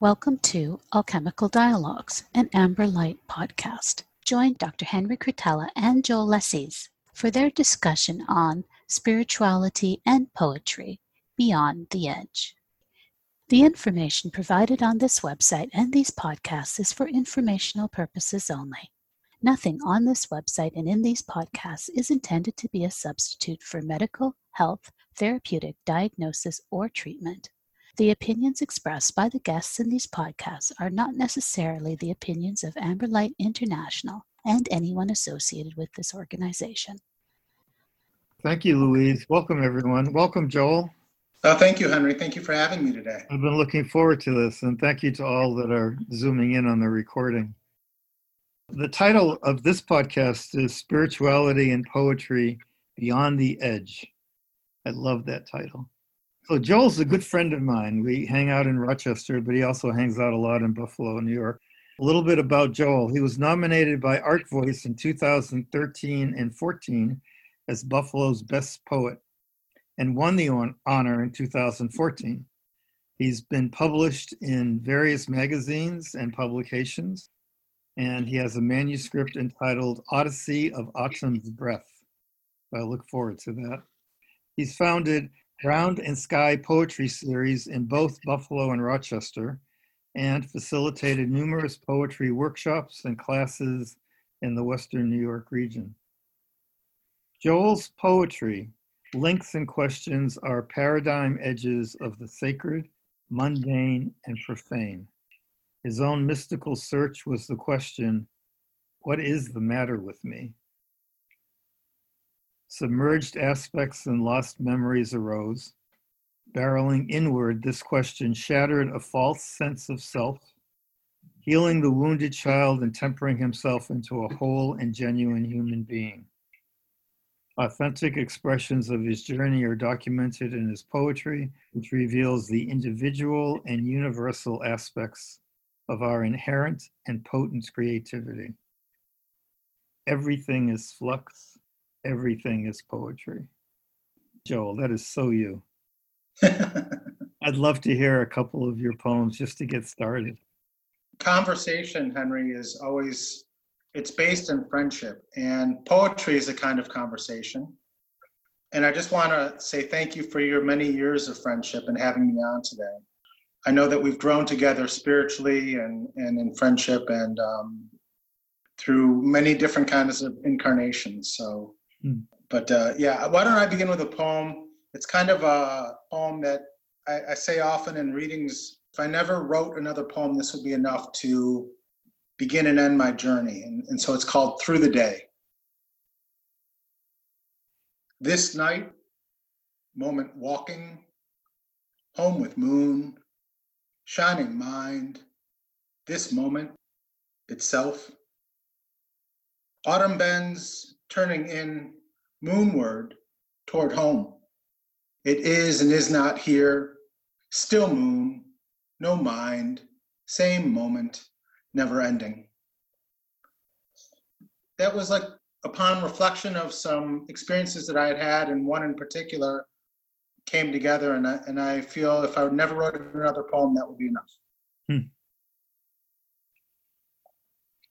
Welcome to Alchemical Dialogues, an Amber Light podcast. Join Dr. Henry Curtella and Joel Lessies for their discussion on spirituality and poetry beyond the edge. The information provided on this website and these podcasts is for informational purposes only. Nothing on this website and in these podcasts is intended to be a substitute for medical, health, therapeutic diagnosis, or treatment. The opinions expressed by the guests in these podcasts are not necessarily the opinions of Amber Light International and anyone associated with this organization. Thank you, Louise. Welcome, everyone. Welcome, Joel. Uh, thank you, Henry. Thank you for having me today. I've been looking forward to this, and thank you to all that are zooming in on the recording. The title of this podcast is Spirituality and Poetry Beyond the Edge. I love that title. So Joel's a good friend of mine. We hang out in Rochester, but he also hangs out a lot in Buffalo, New York. A little bit about Joel. He was nominated by Art Voice in 2013 and 14 as Buffalo's best poet and won the honor in 2014. He's been published in various magazines and publications, and he has a manuscript entitled Odyssey of Autumn's Breath. I look forward to that. He's founded Ground and Sky Poetry Series in both Buffalo and Rochester, and facilitated numerous poetry workshops and classes in the Western New York region. Joel's poetry links and questions are paradigm edges of the sacred, mundane, and profane. His own mystical search was the question what is the matter with me? Submerged aspects and lost memories arose. Barreling inward, this question shattered a false sense of self, healing the wounded child and tempering himself into a whole and genuine human being. Authentic expressions of his journey are documented in his poetry, which reveals the individual and universal aspects of our inherent and potent creativity. Everything is flux, everything is poetry. Joel, that is so you. I'd love to hear a couple of your poems just to get started. Conversation, Henry, is always it's based in friendship and poetry is a kind of conversation. And I just want to say thank you for your many years of friendship and having me on today. I know that we've grown together spiritually and, and in friendship and um, through many different kinds of incarnations. So Mm. But uh, yeah, why don't I begin with a poem? It's kind of a poem that I, I say often in readings. If I never wrote another poem, this would be enough to begin and end my journey. And, and so it's called Through the Day. This night, moment walking, home with moon, shining mind, this moment itself. Autumn bends, turning in moonward toward home. It is and is not here, still moon, no mind, same moment, never ending. That was like upon reflection of some experiences that I had had, and one in particular came together, and I, and I feel if I never wrote another poem, that would be enough. Hmm.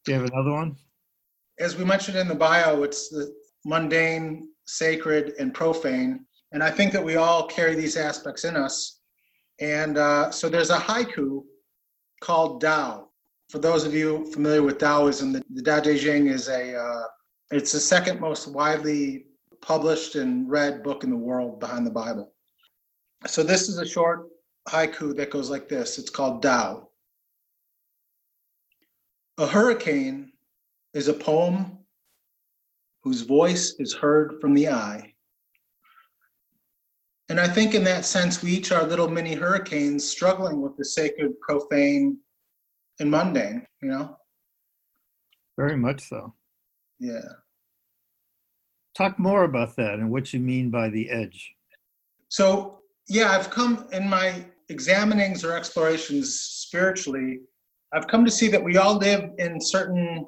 Do you have another one? As we mentioned in the bio, it's the mundane, sacred, and profane. And I think that we all carry these aspects in us. And uh, so there's a haiku called Dao. For those of you familiar with Taoism, the, the Tao Te is a uh, it's the second most widely published and read book in the world behind the Bible. So this is a short haiku that goes like this. It's called Dao. A hurricane is a poem whose voice is heard from the eye. And I think in that sense, we each are little mini hurricanes struggling with the sacred, profane, and mundane, you know? Very much so. Yeah. Talk more about that and what you mean by the edge. So, yeah, I've come in my examinings or explorations spiritually, I've come to see that we all live in certain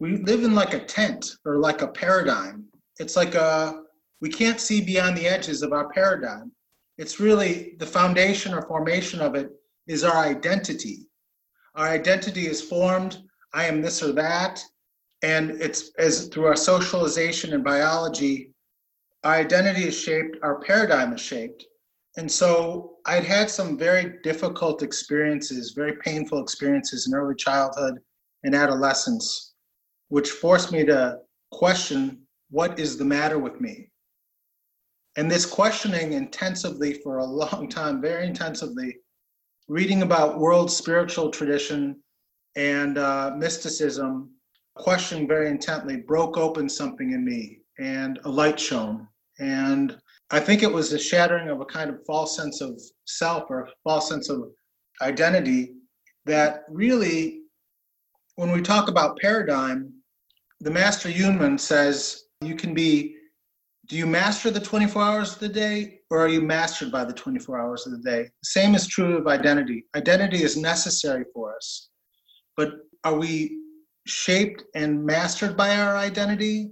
we live in like a tent or like a paradigm. It's like a we can't see beyond the edges of our paradigm. It's really the foundation or formation of it is our identity. Our identity is formed. I am this or that. And it's as through our socialization and biology, our identity is shaped, our paradigm is shaped. And so I'd had some very difficult experiences, very painful experiences in early childhood and adolescence, which forced me to question what is the matter with me? And this questioning intensively for a long time, very intensively, reading about world spiritual tradition and uh, mysticism, questioning very intently, broke open something in me and a light shone. And I think it was the shattering of a kind of false sense of self or false sense of identity that really, when we talk about paradigm, the Master Yunmen says you can be do you master the 24 hours of the day or are you mastered by the 24 hours of the day? The same is true of identity. Identity is necessary for us, but are we shaped and mastered by our identity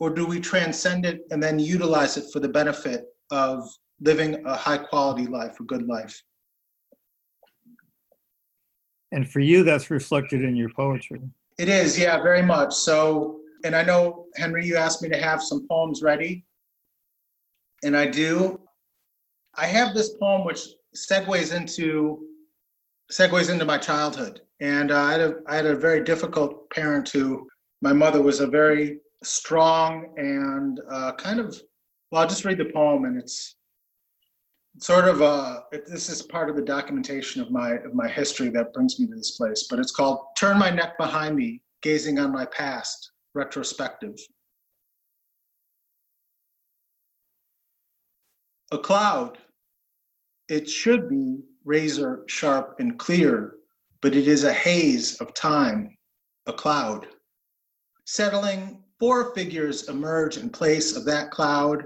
or do we transcend it and then utilize it for the benefit of living a high quality life, a good life? And for you, that's reflected in your poetry. It is, yeah, very much. So, and I know, Henry, you asked me to have some poems ready, and I do. I have this poem which segues into segues into my childhood, and uh, I had a I had a very difficult parent who my mother was a very strong and uh, kind of well. I'll just read the poem, and it's sort of uh, this is part of the documentation of my of my history that brings me to this place. But it's called "Turn My Neck Behind Me, Gazing on My Past." Retrospective. A cloud. It should be razor sharp and clear, but it is a haze of time, a cloud. Settling, four figures emerge in place of that cloud.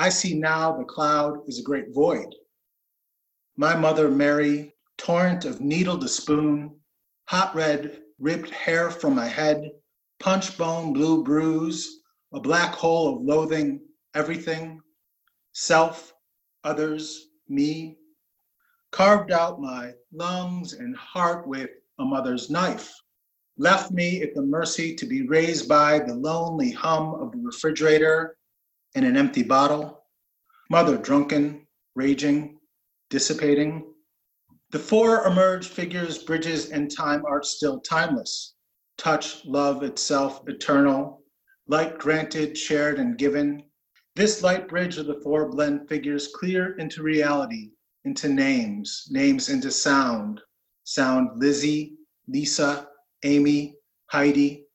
I see now the cloud is a great void. My mother, Mary, torrent of needle to spoon, hot red, ripped hair from my head, punch bone, blue bruise, a black hole of loathing, everything, self, others, me, carved out my lungs and heart with a mother's knife, left me at the mercy to be raised by the lonely hum of the refrigerator and an empty bottle, mother drunken, raging, dissipating. The four emerged figures, bridges, and time are still timeless. Touch, love itself, eternal, light granted, shared, and given, this light bridge of the four blend figures clear into reality, into names, names into sound. Sound Lizzie, Lisa, Amy, Heidi.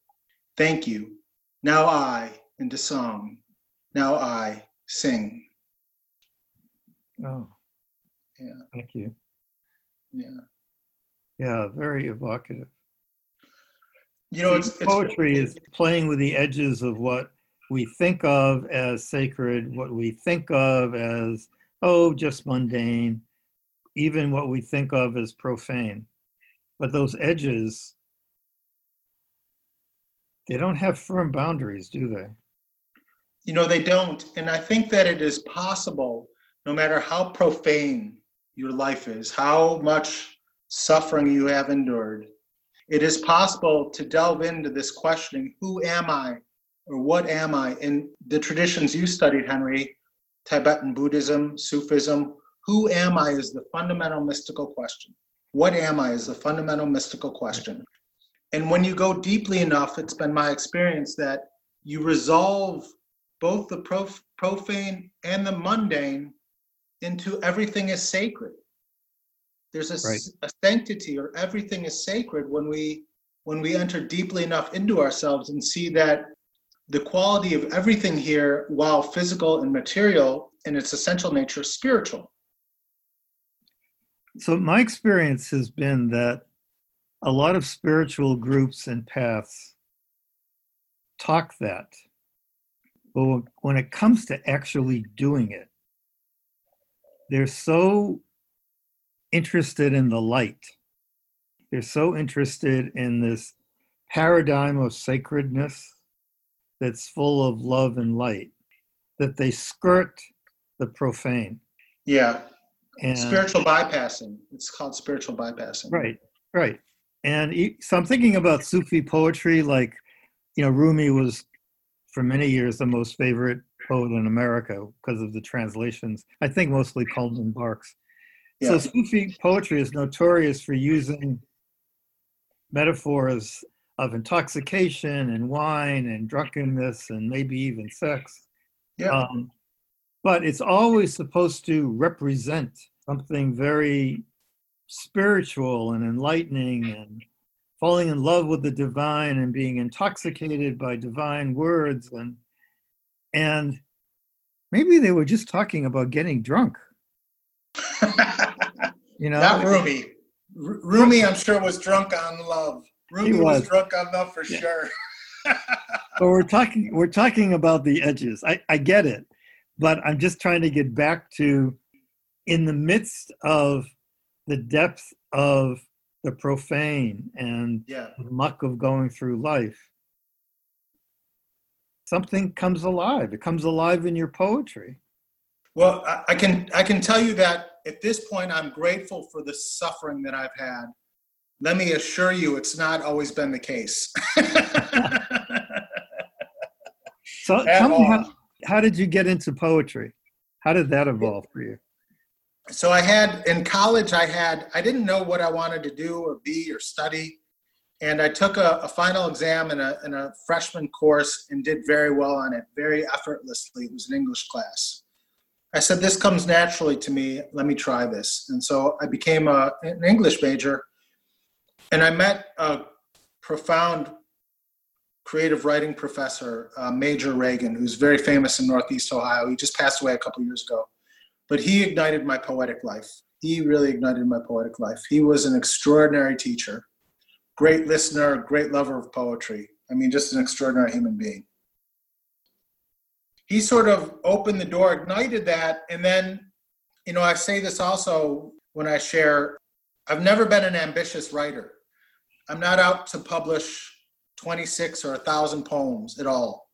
Thank you. Now I into song. Now I sing. Oh. Yeah. Thank you. Yeah. Yeah, very evocative. You know, it's, it's poetry is playing with the edges of what we think of as sacred, what we think of as, oh, just mundane, even what we think of as profane. But those edges, they don't have firm boundaries, do they? You know, they don't. And I think that it is possible, no matter how profane your life is, how much suffering you have endured, it is possible to delve into this questioning who am I? or what am I? In the traditions you studied, Henry, Tibetan Buddhism, Sufism, who am I is the fundamental mystical question. What am I is the fundamental mystical question. And when you go deeply enough, it's been my experience that you resolve both the prof- profane and the mundane into everything is sacred. There's a, Right. a sanctity or everything is sacred when we when we enter deeply enough into ourselves and see that the quality of everything here, while physical and material in its essential nature, is spiritual. So, my experience has been that a lot of spiritual groups and paths talk that. But when- when it comes to actually doing it, they're so interested in the light. They're so interested in this paradigm of sacredness that's full of love and light that they skirt the profane. Yeah, And spiritual bypassing. It's called spiritual bypassing. Right, right. And so I'm thinking about Sufi poetry, like, you know, Rumi was for many years the most favorite poet in America because of the translations. I think mostly Coleman Barks. Yeah. So Sufi poetry is notorious for using metaphors of intoxication and wine and drunkenness and maybe even sex. Yeah. Um, but it's always supposed to represent something very spiritual and enlightening and falling in love with the divine and being intoxicated by divine words and and maybe they were just talking about getting drunk you know not rumi rumi i'm sure was drunk on love rumi was. was. drunk on love for yeah. sure but we're talking we're talking about the edges I, I get it but i'm just trying to get back to in the midst of the depth of the profane and yeah. muck of going through life. Something comes alive. It comes alive in your poetry. Well i can i can tell you that at this point i'm grateful for the suffering that i've had. Let me assure you it's not always been the case. So tell me how, how did you get into poetry? How did that evolve for you so I had in college, I had, I didn't know what I wanted to do or be or study. And I took a, a final exam in a, in a freshman course and did very well on it, very effortlessly. It was an English class. I said, This comes naturally to me. Let me try this. And so I became a, an English major. And I met a profound creative writing professor, uh, Major Ragain, who's very famous in Northeast Ohio. He just passed away a couple years ago but he ignited my poetic life. He really ignited my poetic life. He was an extraordinary teacher, great listener, great lover of poetry. I mean, just an extraordinary human being. He sort of opened the door, ignited that, and then, you know, I say this also when I share I've never been an ambitious writer. I'm not out to publish 26 or 1,000 poems at all.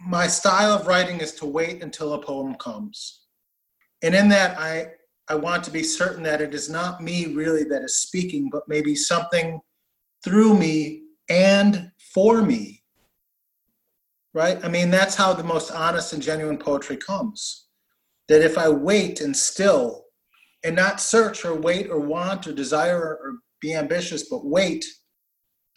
My style of writing is to wait until a poem comes and in that i i want to be certain that it is not me really that is speaking but maybe something through me and for me. Right? I mean that's how the most honest and genuine poetry comes. That if i wait and still and not search or wait or want or desire or be ambitious but wait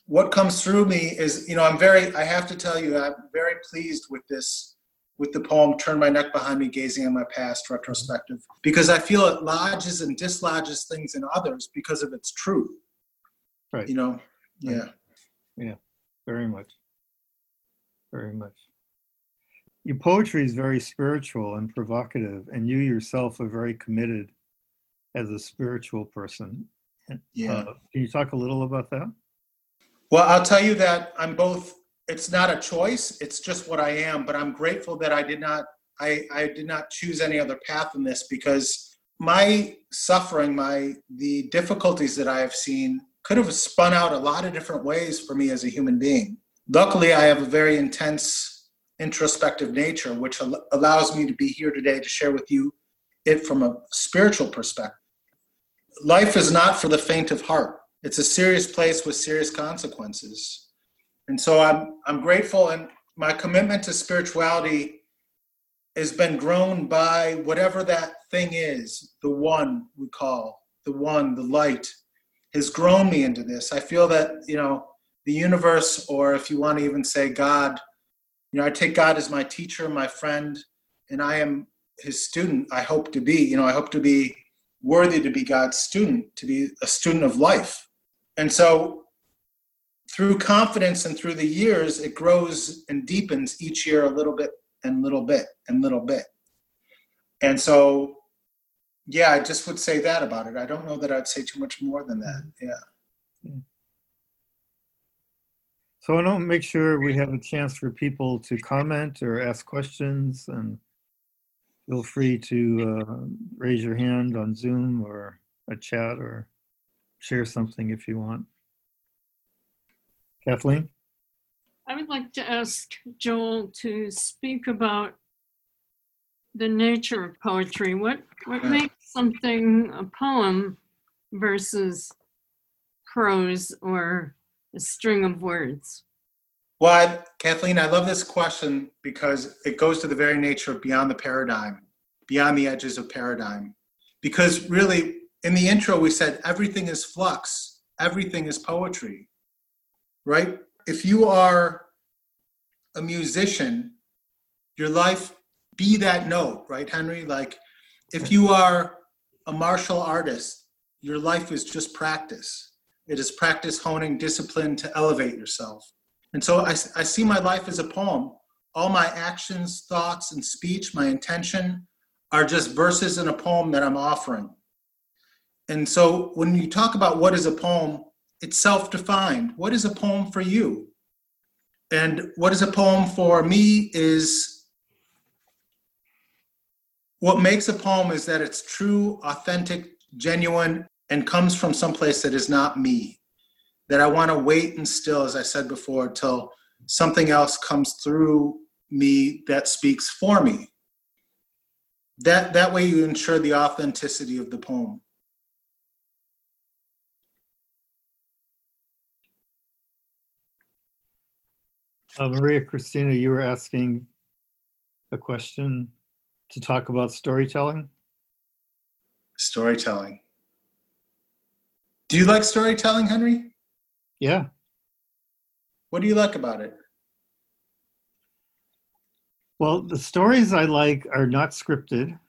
what comes through me is you know i'm very i have to tell you i'm very pleased with this with the poem Turn My Neck Behind Me, Gazing on My Past, retrospective, because I feel it lodges and dislodges things in others because of its truth. Right. You know? Yeah. Yeah, very much. Very much. Your poetry is very spiritual and provocative, and you yourself are very committed as a spiritual person. Yeah. Uh, can you talk a little about that? Well, I'll tell you that I'm both it's not a choice it's just what i am but i'm grateful that i did not i i did not choose any other path in this because my suffering my the difficulties that i have seen could have spun out a lot of different ways for me as a human being. Luckily i have a very intense introspective nature which al- allows me to be here today to share with you it from a spiritual perspective. Life is not for the faint of heart. It's a serious place with serious consequences and so I'm I'm grateful, and my commitment to spirituality has been grown by whatever that thing is, the one we call the one, the light, has grown me into this. I feel that you know the universe, or if you want to even say God, you know, I take God as my teacher, my friend, and I am his student. I hope to be, you know, I hope to be worthy to be God's student, to be a student of life. And so through confidence and through the years, it grows and deepens each year a little bit and little bit and little bit. And so, yeah, I just would say that about it. I don't know that I'd say too much more than that. Yeah. So I don't make sure we have a chance for people to comment or ask questions, and feel free to uh, raise your hand on Zoom or a chat or share something if you want. Kathleen? I would like to ask Joel to speak about the nature of poetry. What what makes something a poem versus prose or a string of words? Well, I, Kathleen, I love this question because it goes to the very nature of beyond the paradigm, beyond the edges of paradigm. Because really, in the intro, we said everything is flux, everything is poetry, right? If you are a musician, your life be that note, right, Henry? Like, if you are a martial artist, your life is just practice. It is practice honing discipline to elevate yourself. And so I, I see my life as a poem. All my actions, thoughts, and speech, my intention are just verses in a poem that I'm offering. And so when you talk about what is a poem, it's self defined. What is a poem for you? And what is a poem for me is what makes a poem is that it's true, authentic, genuine, and comes from someplace that is not me. That I want to wait and still, as I said before, till something else comes through me that speaks for me. That that way you ensure the authenticity of the poem. Uh, Maria Christina, you were asking a question to talk about storytelling. Storytelling. Do you like storytelling, Henry? Yeah. What do you like about it? Well, the stories I like are not scripted.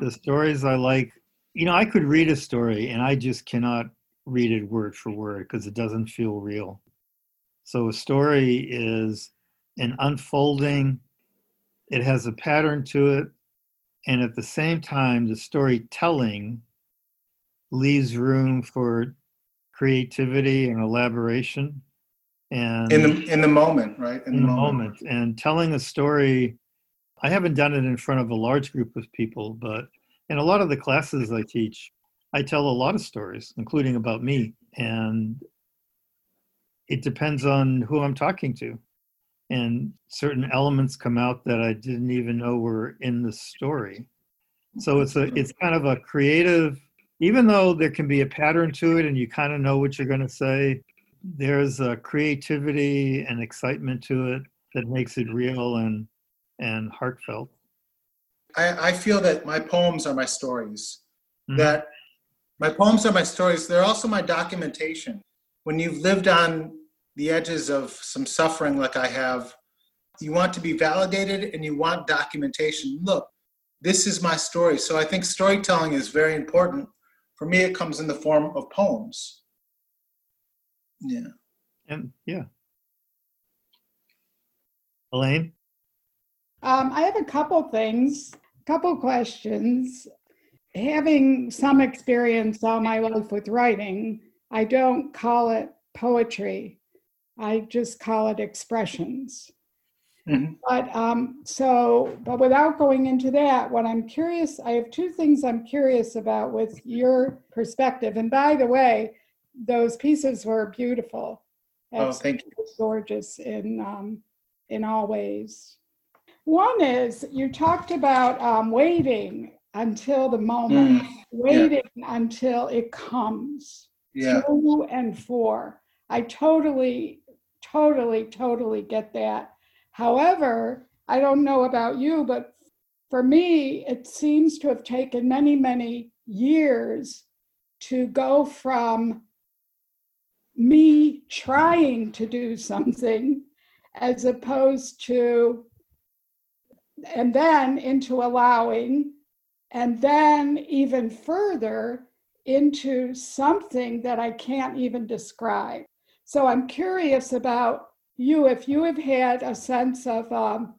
The stories I like, you know, I could read a story and I just cannot read it word for word because it doesn't feel real. So a story is an unfolding, it has a pattern to it, and at the same time, the storytelling leaves room for creativity and elaboration. And In the in the moment, right? in the moment. And telling a story, I haven't done it in front of a large group of people, but in a lot of the classes I teach, I tell a lot of stories, including about me. And it depends on who I'm talking to. And certain elements come out that I didn't even know were in the story. So it's a it's kind of a creative, even though there can be a pattern to it and you kind of know what you're going to say, there's a creativity and excitement to it that makes it real and and heartfelt. I, I feel that my poems are my stories. Mhm. That my poems are my stories. They're also my documentation. When you've lived on the edges of some suffering like I have, you want to be validated and you want documentation. Look, this is my story. So I think storytelling is very important. For me, it comes in the form of poems. Yeah. And yeah. Elaine? Um, I have a couple things, a couple questions. Having some experience all my life with writing, I don't call it poetry. I just call it expressions. Mhm. But um, so, but without going into that, what I'm curious, I have two things I'm curious about with your perspective. And by the way, those pieces were beautiful. Oh, thank you. Gorgeous in um, in all ways. One is you talked about um, waiting until the moment, waiting until it comes. Yeah. Two and four. I totally, totally, totally get that. However, I don't know about you, but for me, it seems to have taken many, many years to go from me trying to do something as opposed to, and then into allowing, and then even further into something that I can't even describe. So I'm curious about you, if you have had a sense of um,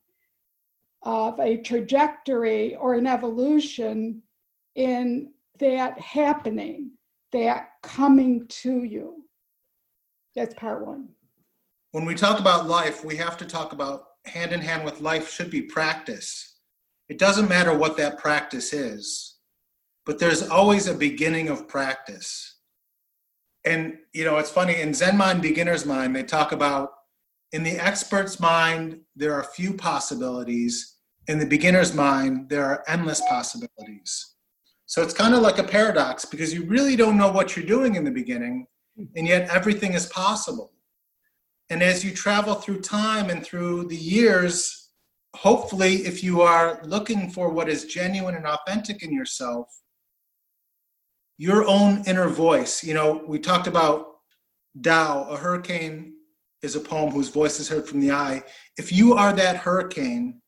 of a trajectory or an evolution in that happening, that coming to you. That's part one. When we talk about life, we have to talk about hand in hand with life should be practice. It doesn't matter what that practice is, but there's always a beginning of practice. And, you know, it's funny in Zen mind, beginner's mind, they talk about in the expert's mind, there are few possibilities. In the beginner's mind, there are endless possibilities. So it's kind of like a paradox because you really don't know what you're doing in the beginning. and yet everything is possible. And as you travel through time and through the years, hopefully, if you are looking for what is genuine and authentic in yourself, your own inner voice, you know, we talked about Tao, a hurricane is a poem whose voice is heard from the eye. If you are that hurricane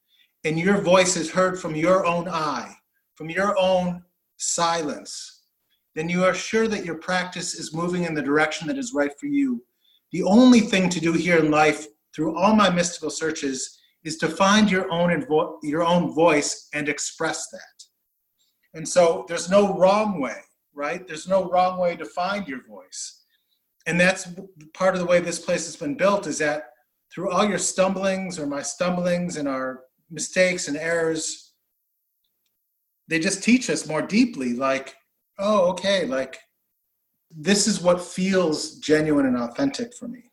and your voice is heard from your own eye, from your own silence, then you are sure that your practice is moving in the direction that is right for you. The only thing to do here in life, through all my mystical searches, is to find your own your own voice and express that. And so there's no wrong way, right? There's no wrong way to find your voice. And that's part of the way this place has been built is that through all your stumblings or my stumblings and our mistakes and errors, they just teach us more deeply like, oh, okay, like this is what feels genuine and authentic for me.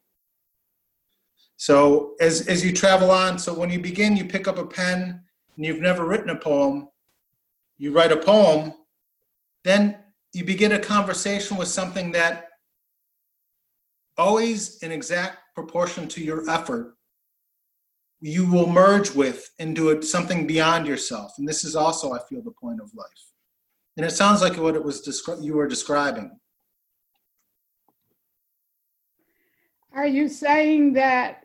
So as as you travel on, so when you begin, you pick up a pen and you've never written a poem, you write a poem, then you begin a conversation with something that always in exact proportion to your effort you will merge with and do it something beyond yourself. And this is also i feel the point of life. And it sounds like what it was descri- you were describing. Are you saying that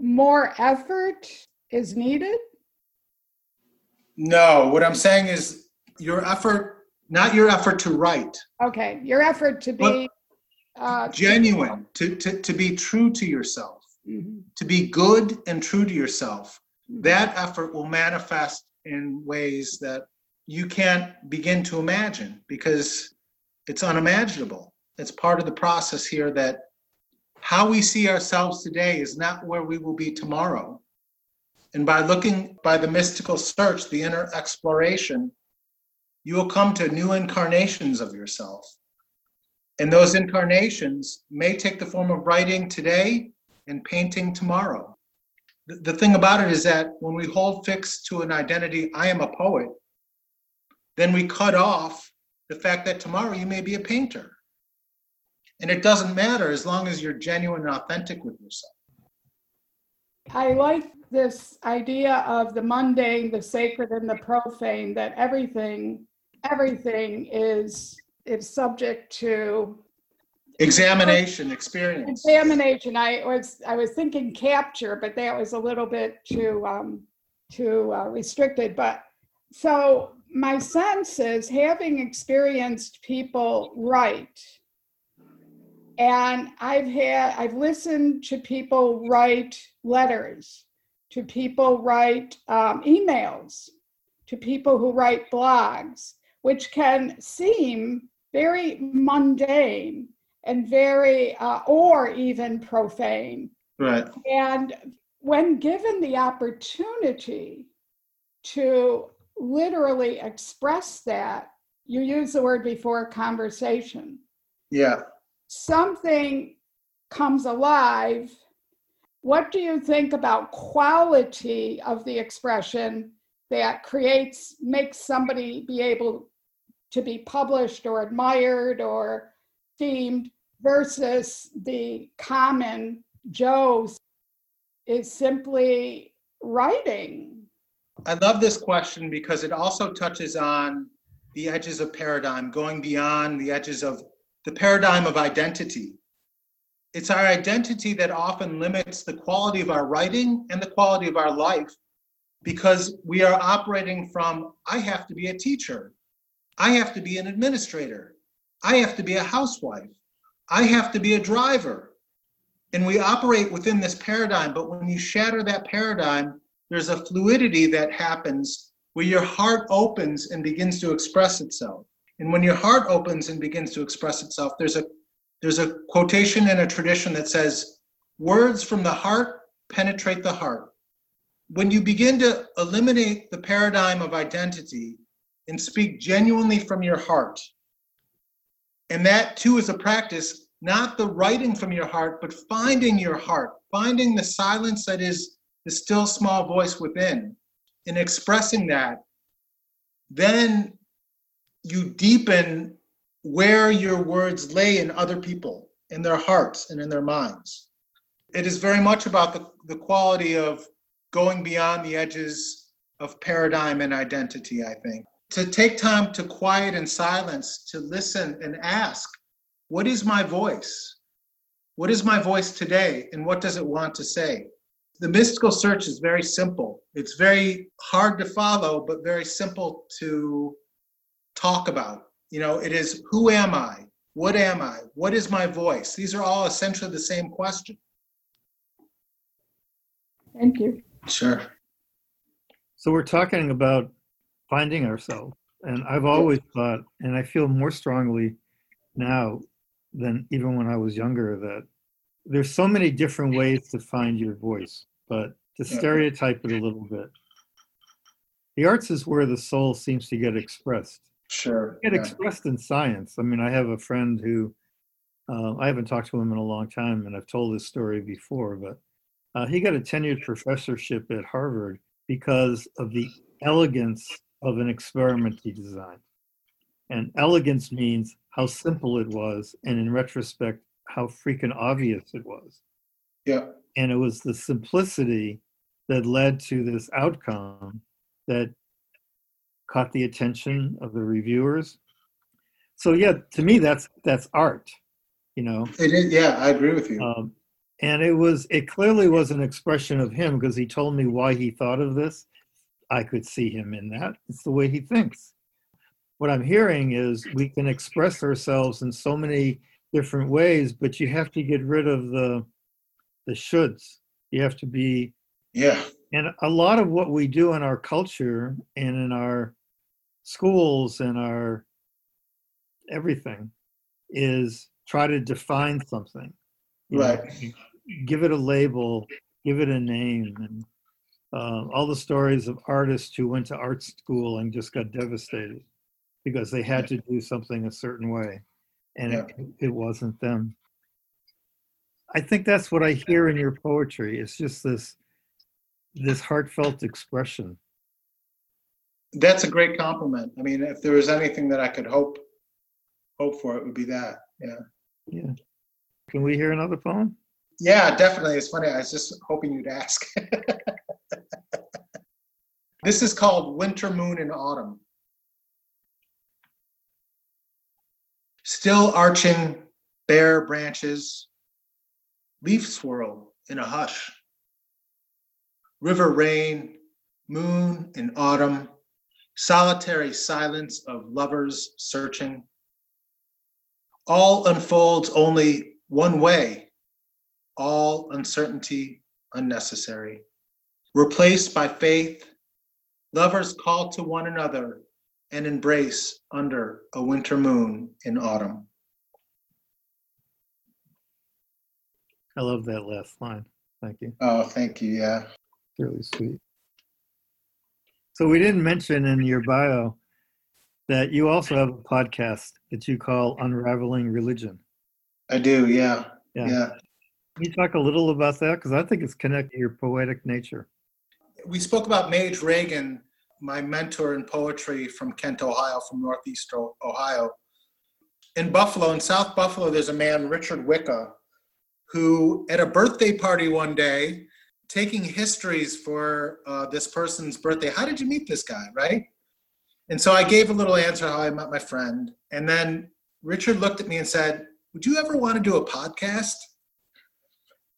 more effort is needed? no. What i'm saying is your effort not your effort to write Okay, your effort to be uh, genuine to, to, to be true to yourself Mhm. to be good and true to yourself that effort will manifest in ways that you can't begin to imagine because it's unimaginable. It's part of the process here that how we see ourselves today is not where we will be tomorrow. And by looking by the mystical search, the inner exploration, you will come to new incarnations of yourself. And those incarnations may take the form of writing today and painting tomorrow. The, the thing about it is that when we hold fixed to an identity, I am a poet, then we cut off the fact that tomorrow you may be a painter. And it doesn't matter as long as you're genuine and authentic with yourself. I like this idea of the mundane, the sacred, and the profane, that everything, everything is is subject to Examination, experience. examination. I was I was thinking capture, but that was a little bit too um, too uh, restricted. But so my sense is having experienced people write, and I've had I've listened to people write letters, to people write um, emails, to people who write blogs, which can seem very mundane and very, uh, or even profane. Right. And when given the opportunity to literally express that, you use the word before conversation, Yeah. something comes alive. What do you think about quality of the expression that creates, makes somebody be able to be published or admired or themed versus the common Joe is simply writing. I love this question because it also touches on the edges of paradigm, going beyond the edges of the paradigm of identity. It's our identity that often limits the quality of our writing and the quality of our life because we are operating from I have to be a teacher, I have to be an administrator, I have to be a housewife, I have to be a driver. And we operate within this paradigm, but when you shatter that paradigm, there's a fluidity that happens where your heart opens and begins to express itself. And when your heart opens and begins to express itself, there's a there's a quotation in a tradition that says, words from the heart penetrate the heart. When you begin to eliminate the paradigm of identity and speak genuinely from your heart, and that too is a practice, not the writing from your heart, but finding your heart, finding the silence that is the still small voice within, and expressing that. Then you deepen where your words lay in other people. in their hearts and in their minds. It is very much about the, the quality of going beyond the edges of paradigm and identity, I think. To take time to quiet and silence, to listen and ask, what is my voice? What is my voice today, and what does it want to say? The mystical search is very simple. It's very hard to follow, but very simple to talk about. You know, it is who am I? What am I? What is my voice? These are all essentially the same question. Thank you. Sure. So we're talking about finding ourselves. And I've always thought, and I feel more strongly now than even when I was younger, that there's so many different ways to find your voice. But to stereotype it a little bit, the arts is where the soul seems to get expressed. Sure. Get yeah. expressed in science. I mean, I have a friend who uh, I haven't talked to him in a long time, and I've told this story before, but uh, he got a tenured professorship at Harvard because of the elegance of an experiment he designed. And elegance means how simple it was, and in retrospect, how freaking obvious it was. Yeah. And it was the simplicity that led to this outcome that caught the attention of the reviewers. So yeah, to me that's that's art, you know. It is, yeah, I agree with you. Um, and it was it clearly was an expression of him because he told me why he thought of this. I could see him in that. It's the way he thinks. What I'm hearing is we can express ourselves in so many different ways, but you have to get rid of the the shoulds. You have to be yeah. and a lot of what we do in our culture and in our schools and our everything is try to define something you know, Right. give it a label give it a name and uh, all the stories of artists who went to art school and just got devastated because they had to do something a certain way and it, it wasn't them i think that's what i hear in your poetry it's just this this heartfelt expression That's a great compliment. I mean, if there was anything that I could hope hope for, it would be that. Yeah. yeah can we hear another poem Yeah, definitely. It's funny. I was just hoping you'd ask. this is called Winter Moon in Autumn. Still arching bare branches, leaf swirl in a hush. River rain, moon in autumn, solitary silence of lovers searching. All unfolds only one way, all uncertainty unnecessary. Replaced by faith, lovers call to one another and embrace under a winter moon in autumn. i love that last line thank you Oh, thank you. Yeah. really sweet so we didn't mention in your bio that you also have a podcast that you call unraveling religion I do. Yeah. Yeah. Yeah. Can you talk a little about that? Because I think it's connected to your poetic nature. We spoke about Maj Ragain, my mentor in poetry from Kent, Ohio, from Northeast Ohio. In Buffalo, in South Buffalo, there's a man, Richard Wicca, who at a birthday party one day, taking histories for uh, this person's birthday. How did you meet this guy, right? And so I gave a little answer how I met my friend. And then Richard looked at me and said, Would you ever want to do a podcast?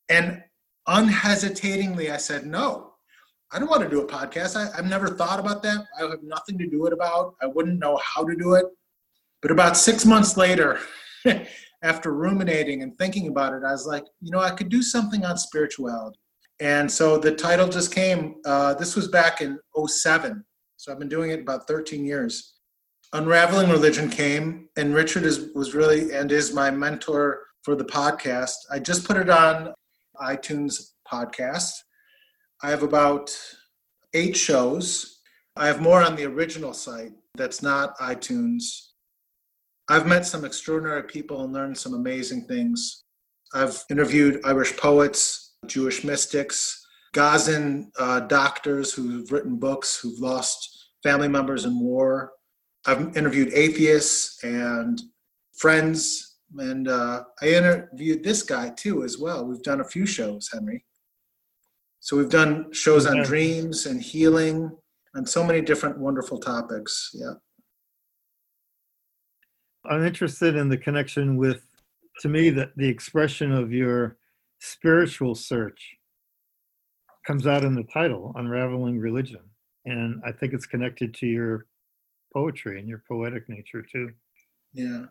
And unhesitatingly, I said, No, I don't want to do a podcast. I, I've never thought about that. I have nothing to do it about. I wouldn't know how to do it. But about six months later, after ruminating and thinking about it, I was like, you know, I could do something on spirituality. And so the title just came. Uh, this was back in 07. So I've been doing it about 13 years. Unraveling Religion came, and Richard is, was really and is my mentor for the podcast. I just put it on iTunes podcast. I have about eight shows. I have more on the original site that's not iTunes. I've met some extraordinary people and learned some amazing things. I've interviewed Irish poets, Jewish mystics, Gazan uh, doctors who've written books, who've lost family members in war. I've interviewed atheists and friends And uh, I interviewed this guy too, as well. We've done a few shows, Henry. So we've done shows on dreams and healing on so many different wonderful topics. Yeah. I'm interested in the connection with, to me, that the expression of your spiritual search comes out in the title, Unraveling Religion. And I think it's connected to your poetry and your poetic nature too. Yeah.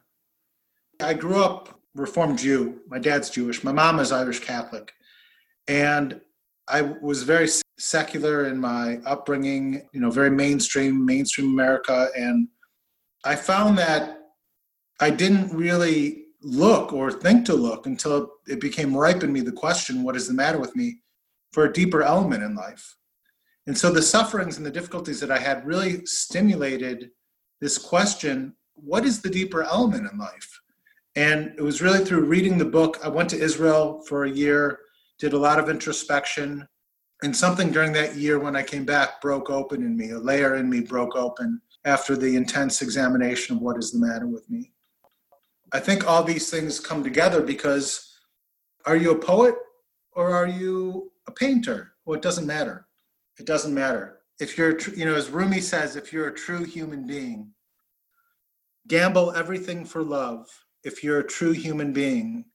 I grew up Reformed Jew. My dad's Jewish. My mom is Irish Catholic. And I was very secular in my upbringing, you know, very mainstream, mainstream America. And I found that I didn't really look or think to look until it became ripe in me the question, what is the matter with me, for a deeper element in life. And so the sufferings and the difficulties that I had really stimulated this question what is the deeper element in life? And it was really through reading the book. I went to Israel for a year, did a lot of introspection, and something during that year when I came back broke open in me. A layer in me broke open after the intense examination of what is the matter with me. I think all these things come together because are you a poet or are you a painter? Well, it doesn't matter. It doesn't matter. If you're, you know, as Rumi says, if you're a true human being, gamble everything for love if you're a true human being.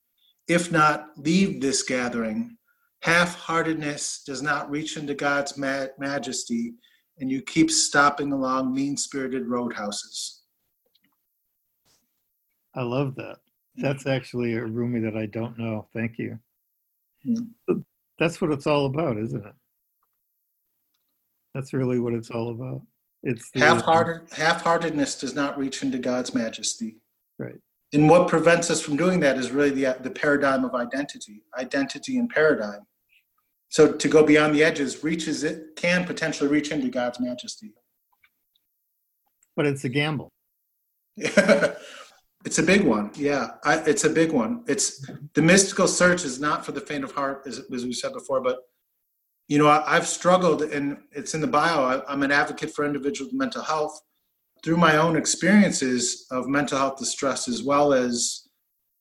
If not, leave this gathering. Half heartedness does not reach into God's ma- majesty, and you keep stopping along mean spirited roadhouses. I love that. That's actually a Rumi that I don't know. Thank you. Hmm. That's what it's all about, isn't it? That's really what it's all about. It's Half-hearted, half-heartedness does not reach into God's majesty. Right. And what prevents us from doing that is really the, the paradigm of identity, identity and paradigm. So to go beyond the edges reaches it, can potentially reach into God's majesty. But it's a gamble. it's a big one. Yeah, I, it's a big one. It's the mystical search is not for the faint of heart, as, as we said before. But you know, I, I've struggled, and it's in the bio. I, I'm an advocate for individual mental health through my own experiences of mental health distress, as well as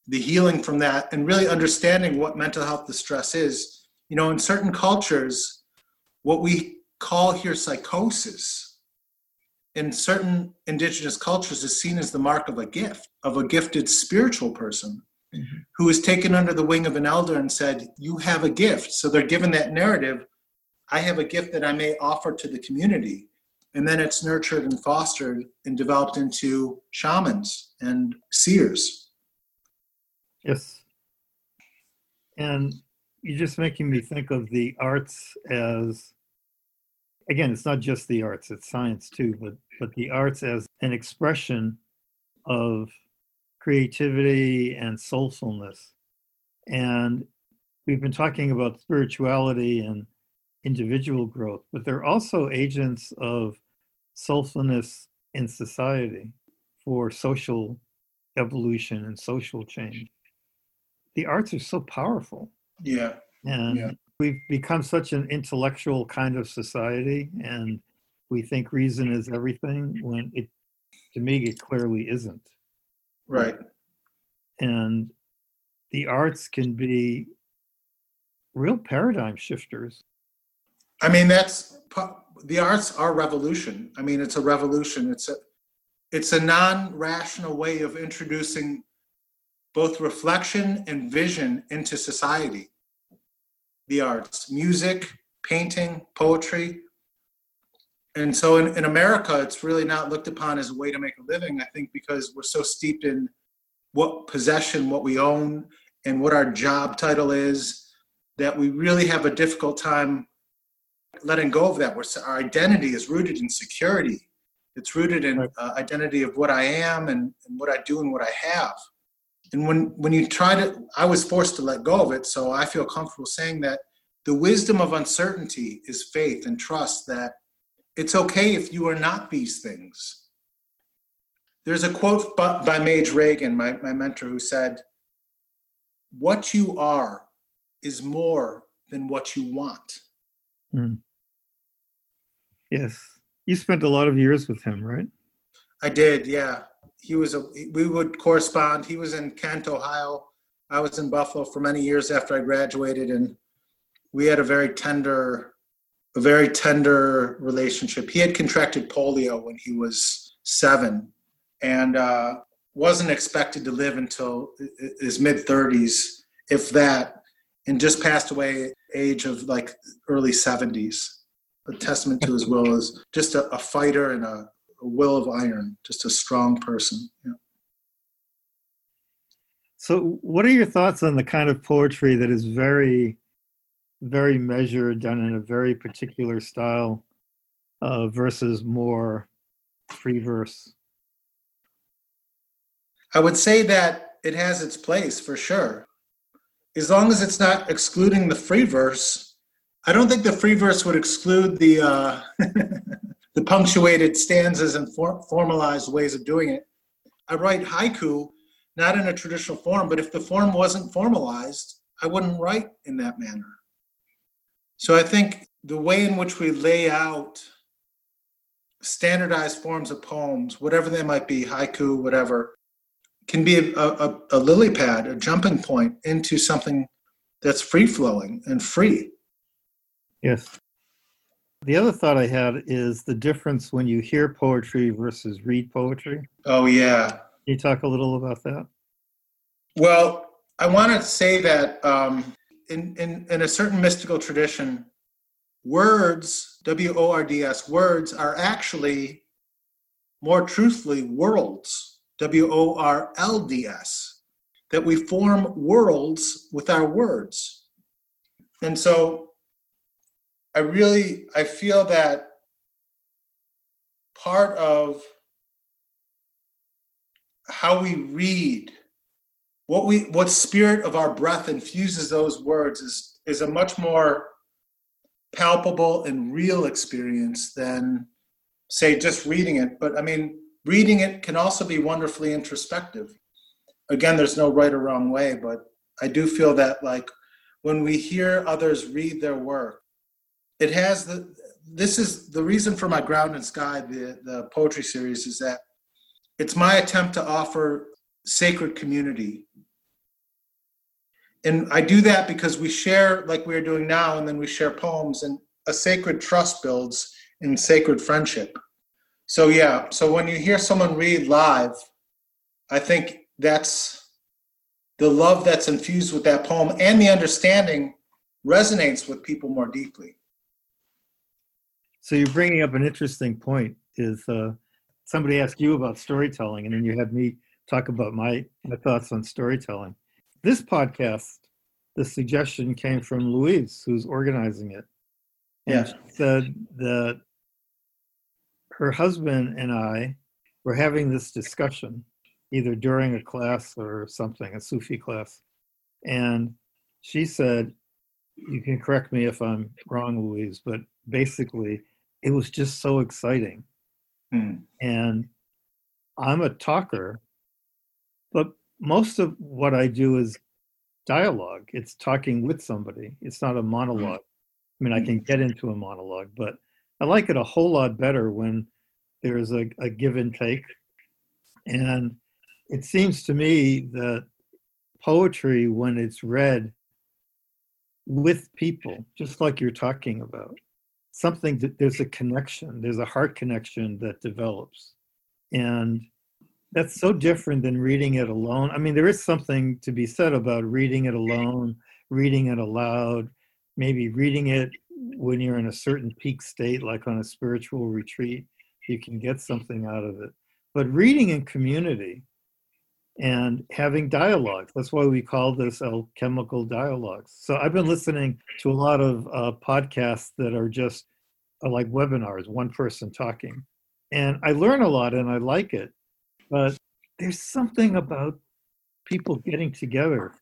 the healing from that, and really understanding what mental health distress is. You know, in certain cultures, what we call here psychosis in certain indigenous cultures is seen as the mark of a gift, of a gifted spiritual person Mhm. who is taken under the wing of an elder and said, You have a gift. So they're given that narrative I have a gift that I may offer to the community. And then it's nurtured and fostered and developed into shamans and seers. Yes. And you're just making me think of the arts as again, it's not just the arts, it's science too, but but the arts as an expression of creativity and soulfulness. And we've been talking about spirituality and individual growth, but they're also agents of soulfulness in society for social evolution and social change. The arts are so powerful. Yeah. And Yeah. we've become such an intellectual kind of society, and we think reason is everything when it, to me, it clearly isn't. Right. And the arts can be real paradigm shifters. I mean, that's the arts are revolution. I mean, it's a revolution. It's a it's a non-rational way of introducing both reflection and vision into society. The arts, music, painting, poetry. And so in, in America, it's really not looked upon as a way to make a living, I think, because we're so steeped in what possession, what we own, and what our job title is, that we really have a difficult time letting go of that. Where our identity is rooted in security. It's rooted in uh, identity of what I am and, and what I do and what I have. And when when you try to, I was forced to let go of it. So I feel comfortable saying that the wisdom of uncertainty is faith and trust that it's okay if you are not these things. There's a quote by, by Maj Ragain, my, my mentor, who said, What you are is more than what you want. Yes. You spent a lot of years with him, right? I did, yeah. he was a we would correspond. He was in Kent, Ohio. I was in Buffalo for many years after I graduated, and we had a very tender, a very tender relationship. He had contracted polio when he was seven, and uh, wasn't expected to live until his mid thirties, if that, and just passed away age of like early seventies. A testament to his will is just a, a fighter and a, a will of iron, just a strong person. Yeah. So, what are your thoughts on the kind of poetry that is very, very measured, done in a very particular style, uh, versus more free verse? I would say that it has its place for sure. As long as it's not excluding the free verse, I don't think the free verse would exclude the uh, the punctuated stanzas and for- formalized ways of doing it. I write haiku not in a traditional form, but if the form wasn't formalized, I wouldn't write in that manner. So I think the way in which we lay out standardized forms of poems, whatever they might be, haiku, whatever, can be a, a, a lily pad, a jumping point into something that's free flowing and free. Yes. The other thought I had is the difference when you hear poetry versus read poetry. Oh, yeah. Can you talk a little about that? Well, I want to say that um, in, in, in a certain mystical tradition, words, W O R D S, words are actually, more truthfully, worlds, W O R L D S, that we form worlds with our words. And so I really, I feel that part of how we read what we what spirit of our breath infuses those words is is a much more palpable and real experience than say just reading it but i mean reading it can also be wonderfully introspective again there's no right or wrong way but i do feel that like when we hear others read their work it has the this is the reason for my ground and sky the the poetry series is that it's my attempt to offer sacred community and I do that because we share like we're doing now, and then we share poems, and a sacred trust builds in sacred friendship. So yeah, so when you hear someone read live, I think that's the love that's infused with that poem and the understanding resonates with people more deeply. So you're bringing up an interesting point. Is uh, somebody asked you about storytelling, and then you had me talk about my, my thoughts on storytelling this podcast, the suggestion came from Louise, who's organizing it. And Yeah. said that her husband and I were having this discussion, either during a class or something, a Sufi class. And she said, You can correct me if I'm wrong, Louise, but basically, it was just so exciting. Hmm. And I'm a talker, but most of what I do is dialogue. It's talking with somebody. It's not a monologue. I mean, I can get into a monologue, but I like it a whole lot better when there's a, a give and take. And it seems to me that poetry, when it's read with people, just like you're talking about, something that there's a connection, there's a heart connection that develops. And that's so different than reading it alone. I mean, there is something to be said about reading it alone, reading it aloud, maybe reading it when you're in a certain peak state, like on a spiritual retreat, you can get something out of it. But reading in community and having dialogues, that's why we call this alchemical dialogues. So I've been listening to a lot of uh, podcasts that are just uh, like webinars, one person talking. And I learn a lot and I like it but there's something about people getting together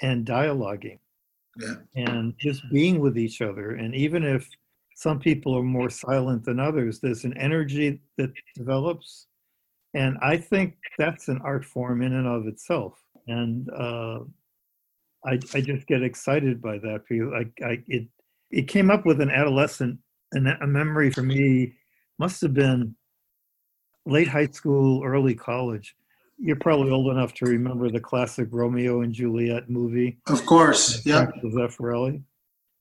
and dialoguing Yeah. and just being with each other and even if some people are more silent than others there's an energy that develops and i think that's an art form in and of itself and uh, I, I just get excited by that because I, I it it came up with an adolescent and a memory for me must have been late high school, early college. You're probably old enough to remember the classic Romeo and Juliet movie. Of course. Frank Zeffirelli.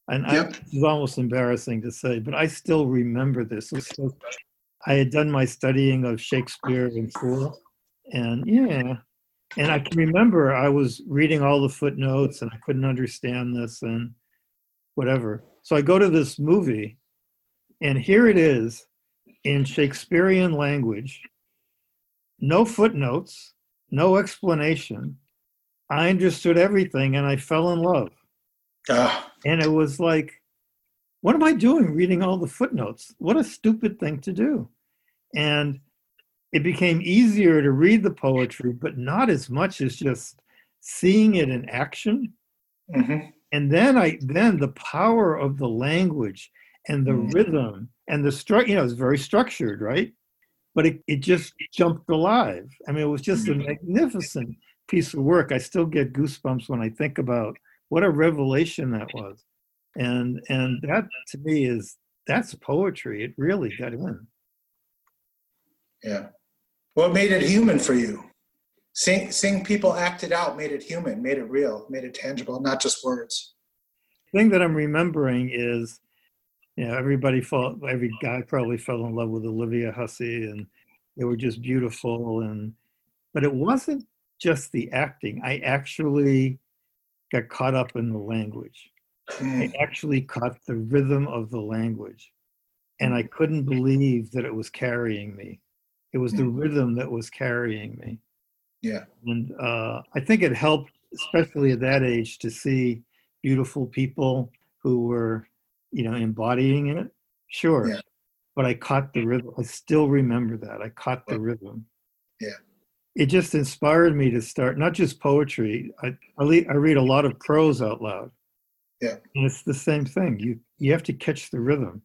And I, Yep. it's almost embarrassing to say, but I still remember this. So- I had done my studying of Shakespeare in school, and yeah, and I can remember I was reading all the footnotes, and I couldn't understand this, and whatever. So I go to this movie, and here it is in Shakespearean language, no footnotes, no explanation. I understood everything, and I fell in love Ah, and it was like what am i doing reading all the footnotes what a stupid thing to do and it became easier to read the poetry but not as much as just seeing it in action mhm. and then i then the power of the language and the Mm. rhythm and the stru you know it's very structured right but it, it just jumped alive i mean it was just a mm-hmm. magnificent piece of work i still get goosebumps when i think about what a revelation that was and and that to me is that's poetry it really got in Yeah. What made it human for you? Seeing, seeing people act it out made it human, made it real, made it tangible, not just words. thing that i'm remembering is you know everybody fell every guy probably fell in love with olivia hussey and they were just beautiful and but it wasn't just the acting i actually got caught up in the language Mm, I actually caught the rhythm of the language. And I couldn't believe that it was carrying me. It was the rhythm that was carrying me. Yeah. And uh, I think it helped, especially at that age, to see beautiful people who were, you know, embodying in it. Sure. Yeah. But I caught the rhythm. I still remember that. I caught the rhythm. Yeah. It just inspired me to start not just poetry. I, I, le- I read a lot of prose out loud. Yeah. And it's the same thing. You you have to catch the rhythm.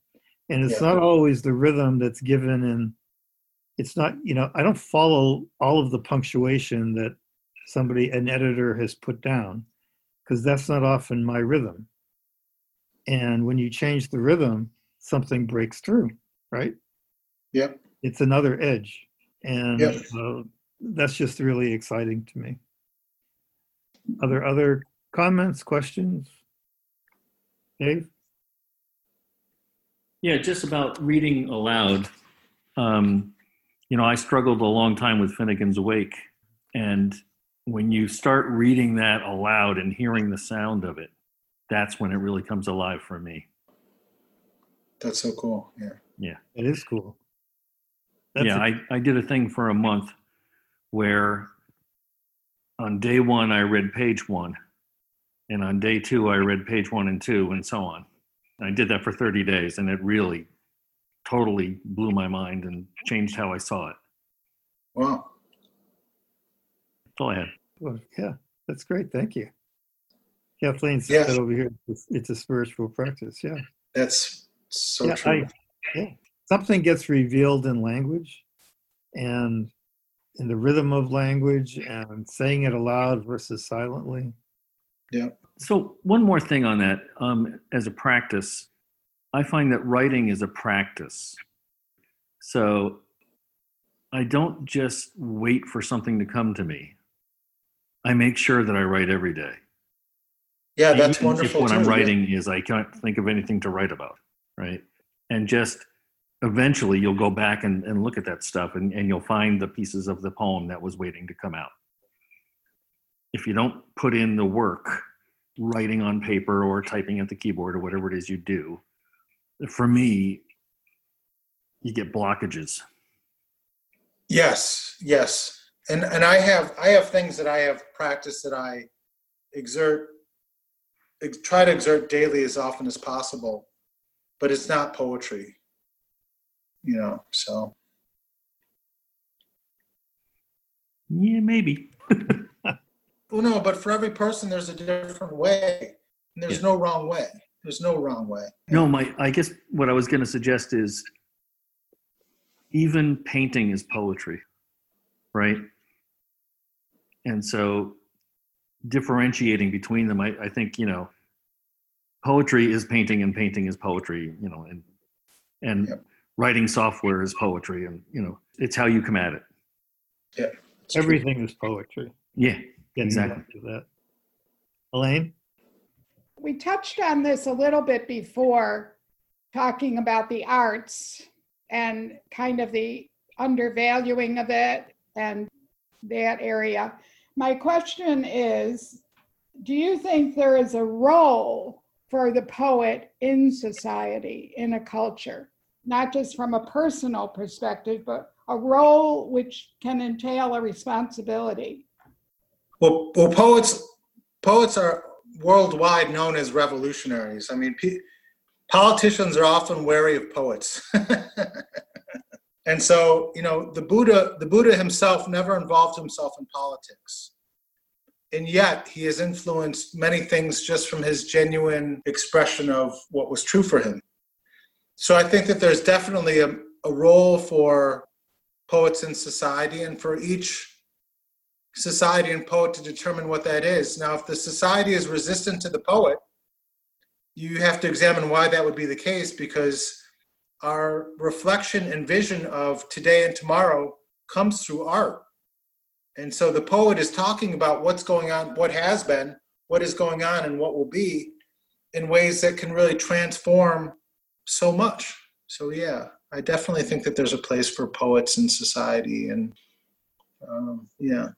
And it's Yeah. not always the rhythm that's given in it's not, you know, I don't follow all of the punctuation that somebody an editor has put down because that's not often my rhythm. And when you change the rhythm, something breaks through, right? Yep. It's another edge. And Yep. uh, that's just really exciting to me. Other other comments, questions? Dave? Yeah, just about reading aloud. Um, you know, I struggled a long time with Finnegans Wake. And when you start reading that aloud and hearing the sound of it, that's when it really comes alive for me. That's so cool. Yeah. Yeah. It is cool. That's yeah, a- I I did a thing for a month where on day one I read page one, and on day two I read page one and two, and so on. I did that for 30 days, and it really totally blew my mind and changed how I saw it. Wow. That's all I had. Well, yeah, that's great. Thank you. Kathleen Yes. said over here, it's, it's a spiritual practice. Yeah. That's so yeah, true. I, yeah. Something gets revealed in language and in the rhythm of language and saying it aloud versus silently. Yeah. So one more thing on that, um, as a practice, I find that writing is a practice. So I don't just wait for something to come to me. I make sure that I write every day. Yeah, that's Even wonderful. What too. I'm writing is I can't think of anything to write about, right? And just eventually you'll go back and, and look at that stuff and, and you'll find the pieces of the poem that was waiting to come out. If you don't put in the work, writing on paper or typing at the keyboard or whatever it is you do, for me, you get blockages. Yes, yes. And and I have I have things that I have practiced that I exert ex- try to exert daily as often as possible, but it's not poetry. You know, so Yeah, maybe. well no, but for every person there's a different way. And there's Yeah. no wrong way. There's no wrong way. No, my I guess what I was going to suggest is even painting is poetry, right? And so differentiating between them, I, I think you know, poetry is painting and painting is poetry, you know, and and Yep. writing software is poetry, and you know, it's how you come at it. Yeah, everything is poetry. Yeah, Exactly. back to that. Elaine? We touched on this a little bit before, talking about the arts and kind of the undervaluing of it and that area. My question is Do you think there is a role for the poet in society, in a culture? Not just from a personal perspective, but a role which can entail a responsibility. Well, well, poets poets are worldwide known as revolutionaries. I mean, pe- politicians are often wary of poets. and so, you know, the Buddha, the Buddha himself never involved himself in politics. And yet, he has influenced many things just from his genuine expression of what was true for him. So I think that there's definitely a, a role for poets in society and for each society and poet to determine what that is. Now, if the society is resistant to the poet, you have to examine why that would be the case because our reflection and vision of today and tomorrow comes through art. And so the poet is talking about what's going on, what has been, what is going on, and what will be in ways that can really transform so much. So, yeah, I definitely think that there's a place for poets in society. And um, yeah.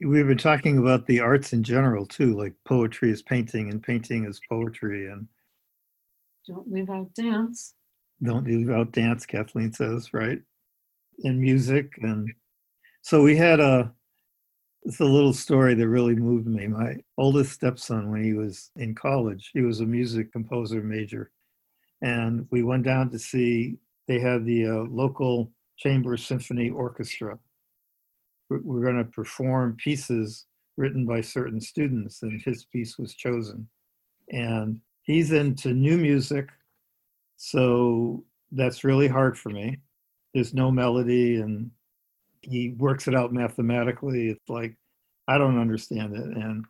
We've been talking about the arts in general too, like poetry is painting and painting is poetry, and Don't leave out dance. don't leave out dance, Kathleen says, right? And music. And so we had a, it's a little story that really moved me. My oldest stepson, when he was in college, he was a music composer major. And we went down to see, they had the uh, local chamber symphony orchestra. We're, we're going to perform pieces written by certain students, and his piece was chosen. And he's into new music so that's really hard for me. There's no melody and he works it out mathematically. It's like I don't understand it and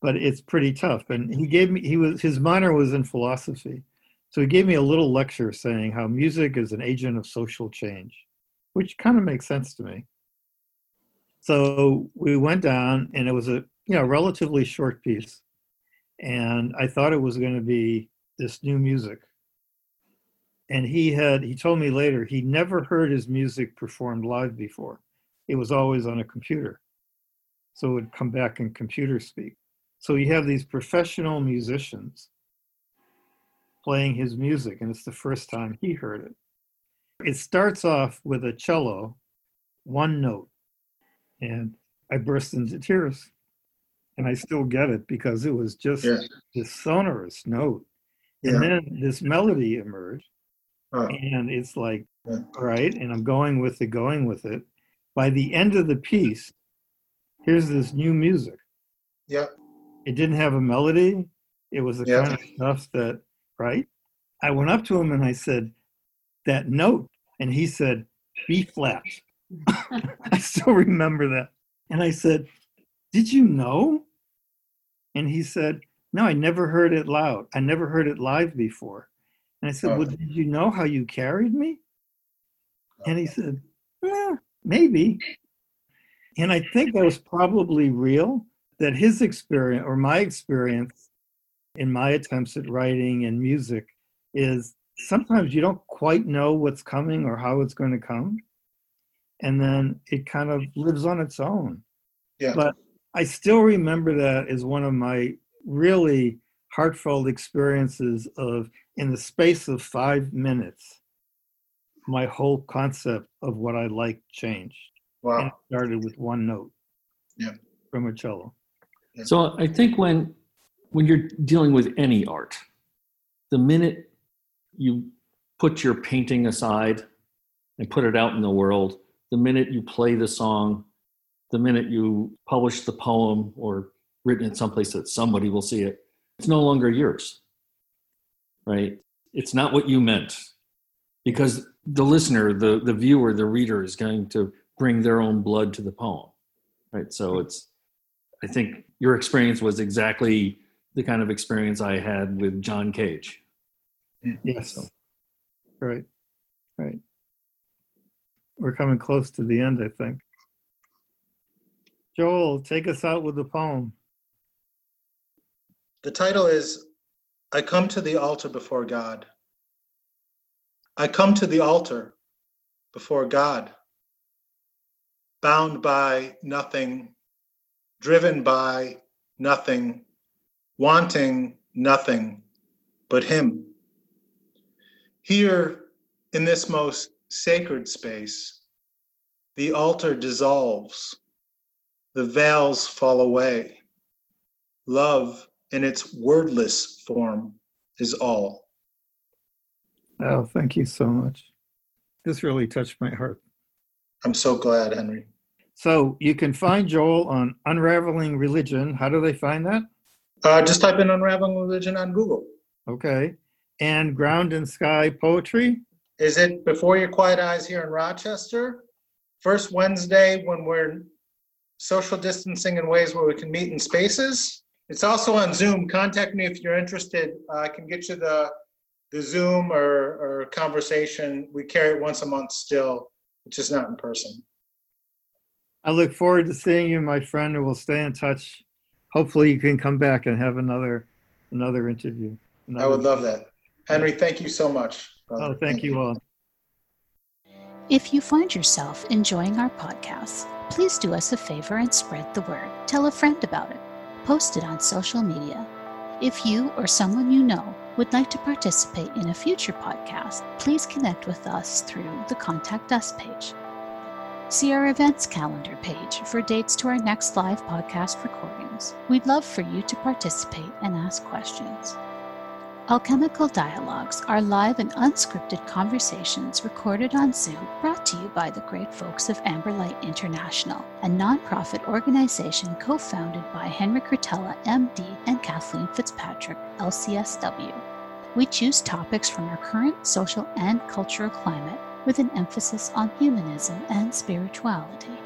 but it's pretty tough. And he gave me he was his minor was in philosophy. So he gave me a little lecture saying how music is an agent of social change, which kind of makes sense to me. So we went down and it was a you know relatively short piece. And I thought it was going to be this new music. And he had he told me later he never heard his music performed live before. It was always on a computer. So it would come back in computer speak. So you have these professional musicians playing his music and it's the first time he heard it. It starts off with a cello one note and i burst into tears and i still get it because it was just Yeah. this sonorous note Yeah. and then this melody emerged Oh. and it's like Yeah. all right and i'm going with it going with it by the end of the piece here's this new music Yeah. it didn't have a melody it was the Yeah. kind of stuff that right i went up to him and i said that note and he said b flat i still remember that and i said did you know? And he said no i never heard it loud. I never heard it live before. And i said Oh. well did you know how you carried me? And he said "Yeah, maybe. And i think that was probably real that his experience or my experience in my attempts at writing and music is sometimes you don't quite know what's coming or how it's going to come and then it kind of lives on its own. Yeah. but i still remember that as one of my really heartfelt experiences of in the space of five minutes my whole concept of what i like changed and Wow. it started with one note Yeah. from a cello So I think when when you're dealing with any art, the minute you put your painting aside and put it out in the world, the minute you play the song, the minute you publish the poem or written it someplace that somebody will see it, it's no longer yours. Right? It's not what you meant. Because the listener, the, the viewer, the reader is going to bring their own blood to the poem. Right. So it's I think your experience was exactly the kind of experience I had with John Cage. yes right right we're coming close to the end, I think. Joel, take us out with the poem. The title is I Come to the Altar Before God. I come to the altar before God, bound by nothing, driven by nothing, wanting nothing but Him. Here in this most sacred space, the altar dissolves, the veils fall away. Love in its wordless form is all. Oh, thank you so much. This really touched my heart. I'm so glad, Henry. So you can find Joel on Unraveling Religion. How do they find that? Uh, just type in Unraveling Religion on Google. Okay. And Ground and Sky Poetry? Is it before your quiet eyes here in Rochester? First Wednesday when we're social distancing in ways where we can meet in spaces. It's also on Zoom. Contact me if you're interested. Uh, I can get you the the Zoom or, or conversation. We carry it once a month still, which is not in person. I look forward to seeing you, my friend, and we'll stay in touch. Hopefully you can come back and have another another interview. I would love that. Henry, thank you so much. brother. Oh, thank you all. If you find yourself enjoying our podcasts, please do us a favor and spread the word. Tell a friend about it. Post it on social media. If you or someone you know would like to participate in a future podcast, please connect with us through the Contact Us page. See our events calendar page for dates to our next live podcast recordings. We'd love for you to participate and ask questions. Alchemical Dialogues are live and unscripted conversations recorded on Zoom, brought to you by the great folks of Amberlight International, a nonprofit organization co founded by Henry Curtella, MD, and Kathleen Fitzpatrick, LCSW. We choose topics from our current social and cultural climate with an emphasis on humanism and spirituality.